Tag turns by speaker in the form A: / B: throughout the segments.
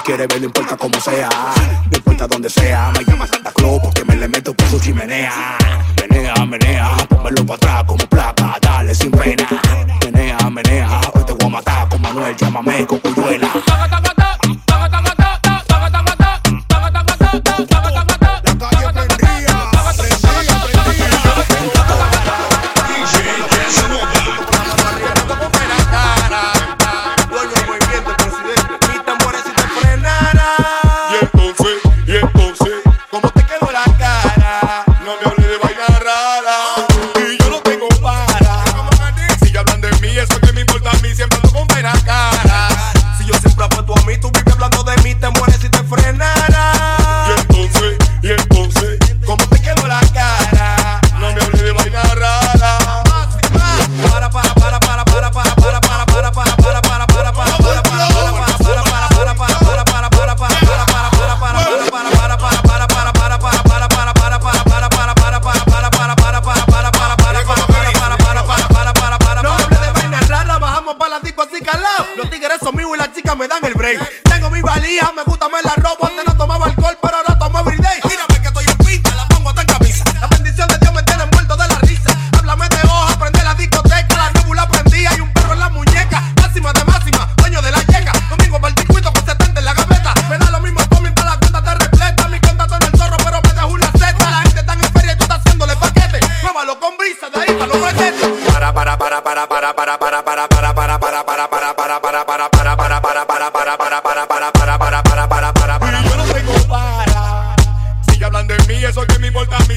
A: me quiere ver, no importa cómo sea. No importa donde sea. Me llama Santa Claus porque me le meto por su chimenea. Menea, menea, pónmelo para atrás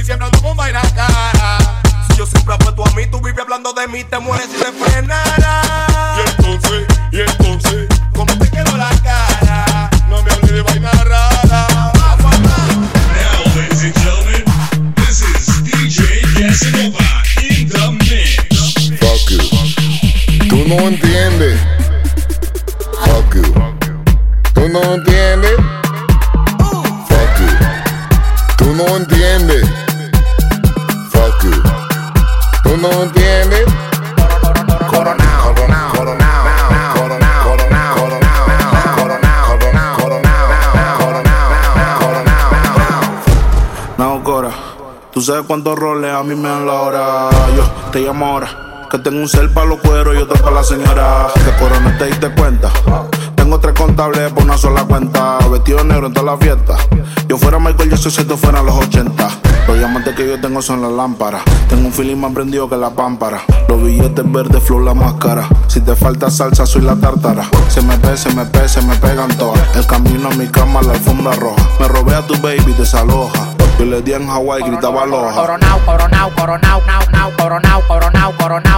A: diciembre ando con vaina cara. Si yo siempre apuesto a mí, tú vives hablando de mí, te mueres si te frenara. Y entonces, y entonces.
B: Sabes cuántos roles a mí me dan la hora. Yo te llamo ahora. Que tengo un cel para los cueros y otro para la señora. Que por no te diste cuenta. Tengo tres contables por una sola cuenta. Vestido negro en toda la fiesta. Yo fuera Michael, yo soy si esto fuera los 80. Los diamantes que yo tengo son las lámparas. Tengo un feeling más prendido que la pámpara. Los billetes verdes, flow la máscara. Si te falta salsa, soy la tártara. Se me pe, se me pe, se me pegan todas. El camino a mi cama, la alfombra roja. Me robé a tu baby, desaloja. Yo le di en Hawaii, gritaba loja.
C: Coronao, coronao, coronao, nao, nao, coronao, coronao, coronao,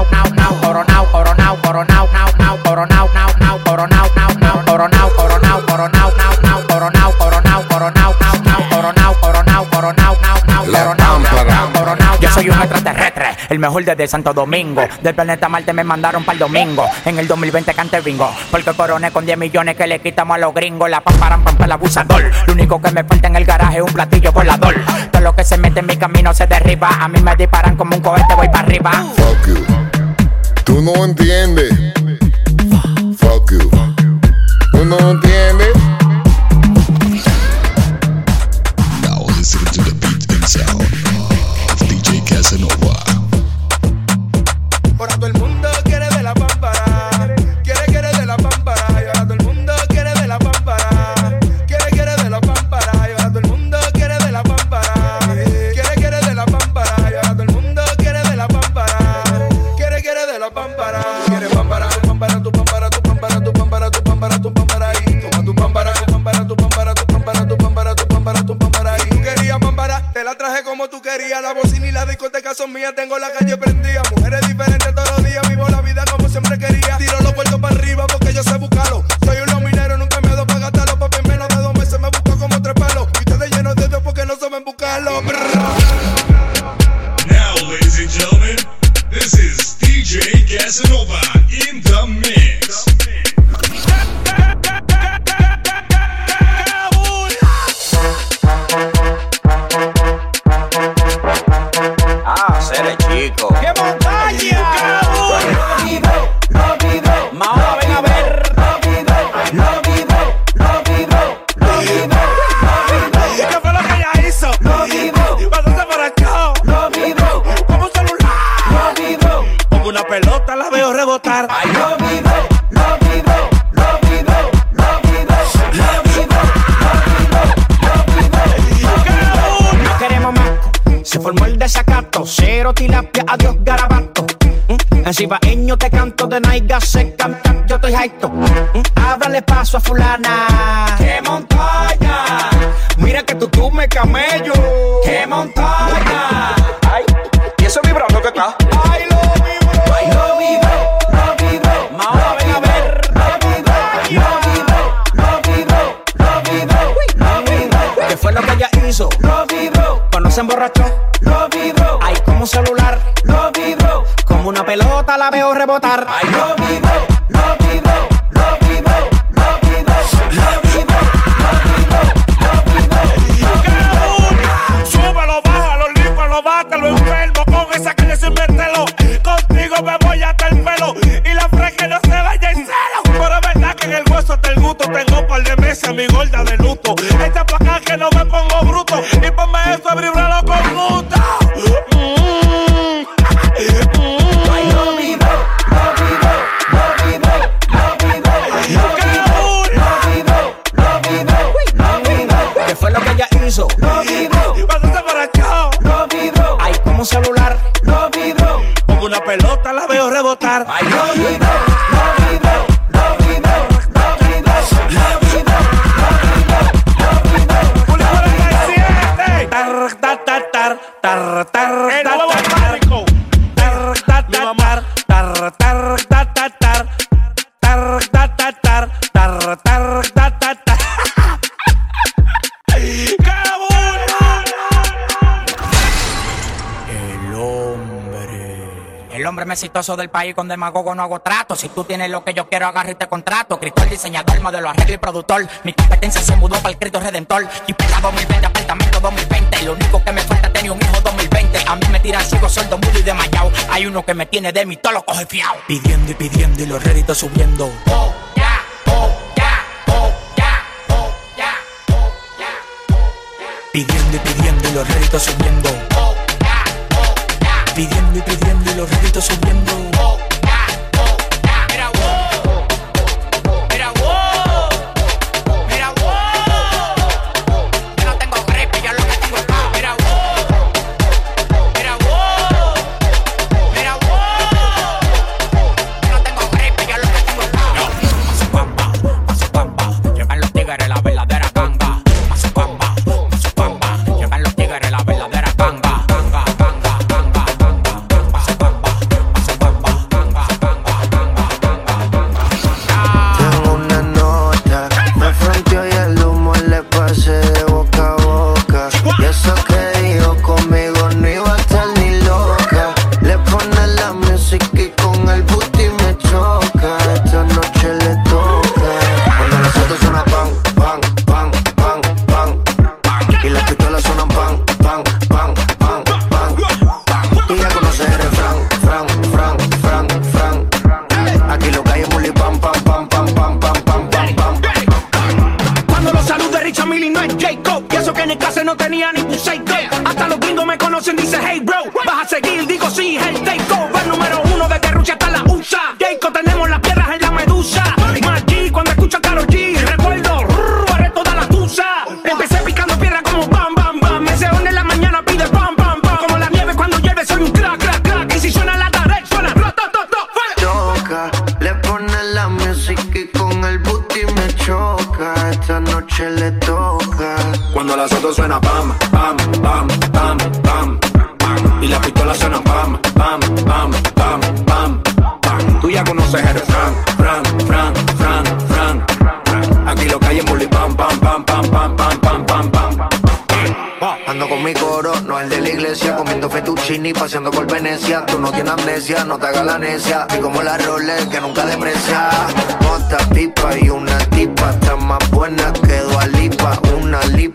C: el mejor desde Santo Domingo. Del planeta Marte me mandaron para el domingo. En el 2020 cante bingo. Porque coroné con 10 millones que le quitamos a los gringos. La pamparan pampa el abusador. Lo único que me falta en el garaje es un platillo volador. Todo lo que se mete en mi camino se derriba. A mí me disparan como un cohete, voy para arriba.
D: Fuck you. Tú no entiendes. Fuck you. Tú no entiendes.
C: Tilapia, adiós garabato. Mm, En cibaeño te canto de naiga se canta. Yo estoy jaito. Mm, Ábrale paso a fulana. ¡Qué montaña! Mira que tú tú me camello. ¡Qué montaña!
A: Ay, y eso vibrando que está.
C: ¡Ay, lo vivo!
E: Ay, lo vivo, lo
C: ver.
E: lo vivo, lo vivo, lo vivo,
C: ¿Qué fue lo que ella hizo?
E: lo vivo,
C: Cuando se emborrachó.
E: lo
C: como celular.
E: lo vivo.
C: Como una pelota la veo rebotar.
A: Mi gorda de luto. Echa pa' que no me pongo bruto. Y ponme eso a vibrarlo con gusto. Mm.
E: Ay,
F: El
C: hombre más exitoso del país con demagogo no hago trato. Si tú tienes lo que yo quiero, agarra y te contrato. Cristóbal, diseñador, modelo, arreglo y productor. Mi competencia se mudó para el Cristo Redentor. Y pega 2020, apartamento 2020. Lo único que me falta es tener un hijo 2020. A mí me tiran ciego, sueldo mudo y desmayado. Hay uno que me tiene de mí, todo lo coge fiao. Pidiendo y pidiendo y los réditos subiendo. Oh, ya, oh, ya, oh, ya, oh, ya, oh, ya, oh, ya. Pidiendo y pidiendo y los réditos subiendo. Oh, ya, oh, ya. Pidiendo y pidiendo los réditos subiendo.
G: Suenan pam, pam, pam, pam, pam, pam.
B: Tú ya conoces el fran, fran, fran, fran, fran. Aquí lo que hay es muli pam, pam, pam, pam, pam, pam, pam, pam, pam.
G: Ando con mi coro, no el de la iglesia, comiendo fettuccini, paseando por Venecia. Tú no tienes amnesia, no te hagas la necia. Y como la Rolex que nunca deprecia. Mota, pipa y una tipa, está más buena que Lipa. Una lipo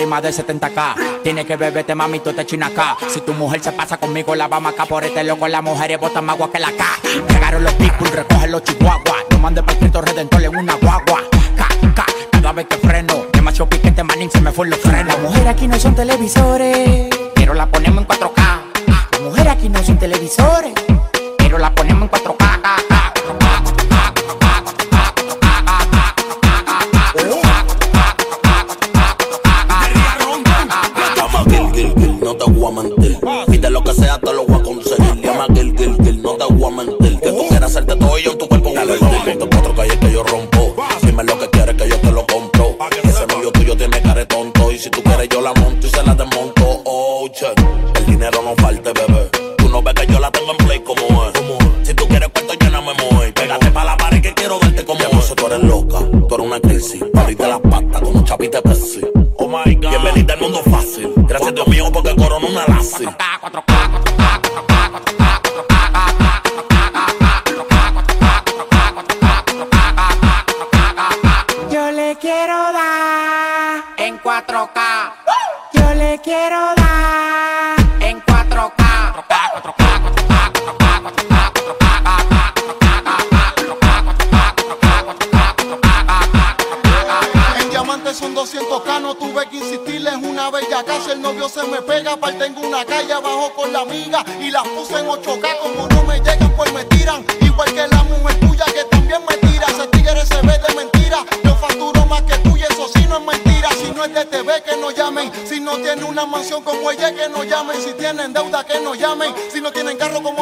G: y más
C: de 70k. Tiene que beberte, mami, tú te china acá. Si tu mujer se pasa conmigo, la vamos acá por este loco. Las mujeres botan más agua que la K. Llegaron los pitbull, recogen los chihuahuas. No mande para Cristo Redentor en una guagua. Ca, ca, cada vez que freno. Demasiado piquete, manín, se me fue los frenos. Las mujeres aquí no son televisores, pero la ponemos en 4K. Las mujeres aquí no son televisores, pero la ponemos en 4K.
H: yo en tu cuerpo Dale duro, ponte cuatro calles que yo rompo. Dime lo que quieres que yo te lo compro. Ese novio tuyo tiene cara tonto. Y si tú quieres yo la monto y se la desmonto. Oh, che, el dinero no falte, bebé. Tú no ves que yo la tengo en play como es. Si tú quieres cuento lléname, mujer Pégate pa' la pared que quiero darte como es. Tú eres loca, tú eres una crisis. Pariste las patas como chapita Pepsi. Oh my God. Bienvenida al mundo fácil. Gracias a Dios mío porque corona una lazi.
C: 4K, 4K,
F: 4K tienen deuda, que no llamen. Si no tienen carro con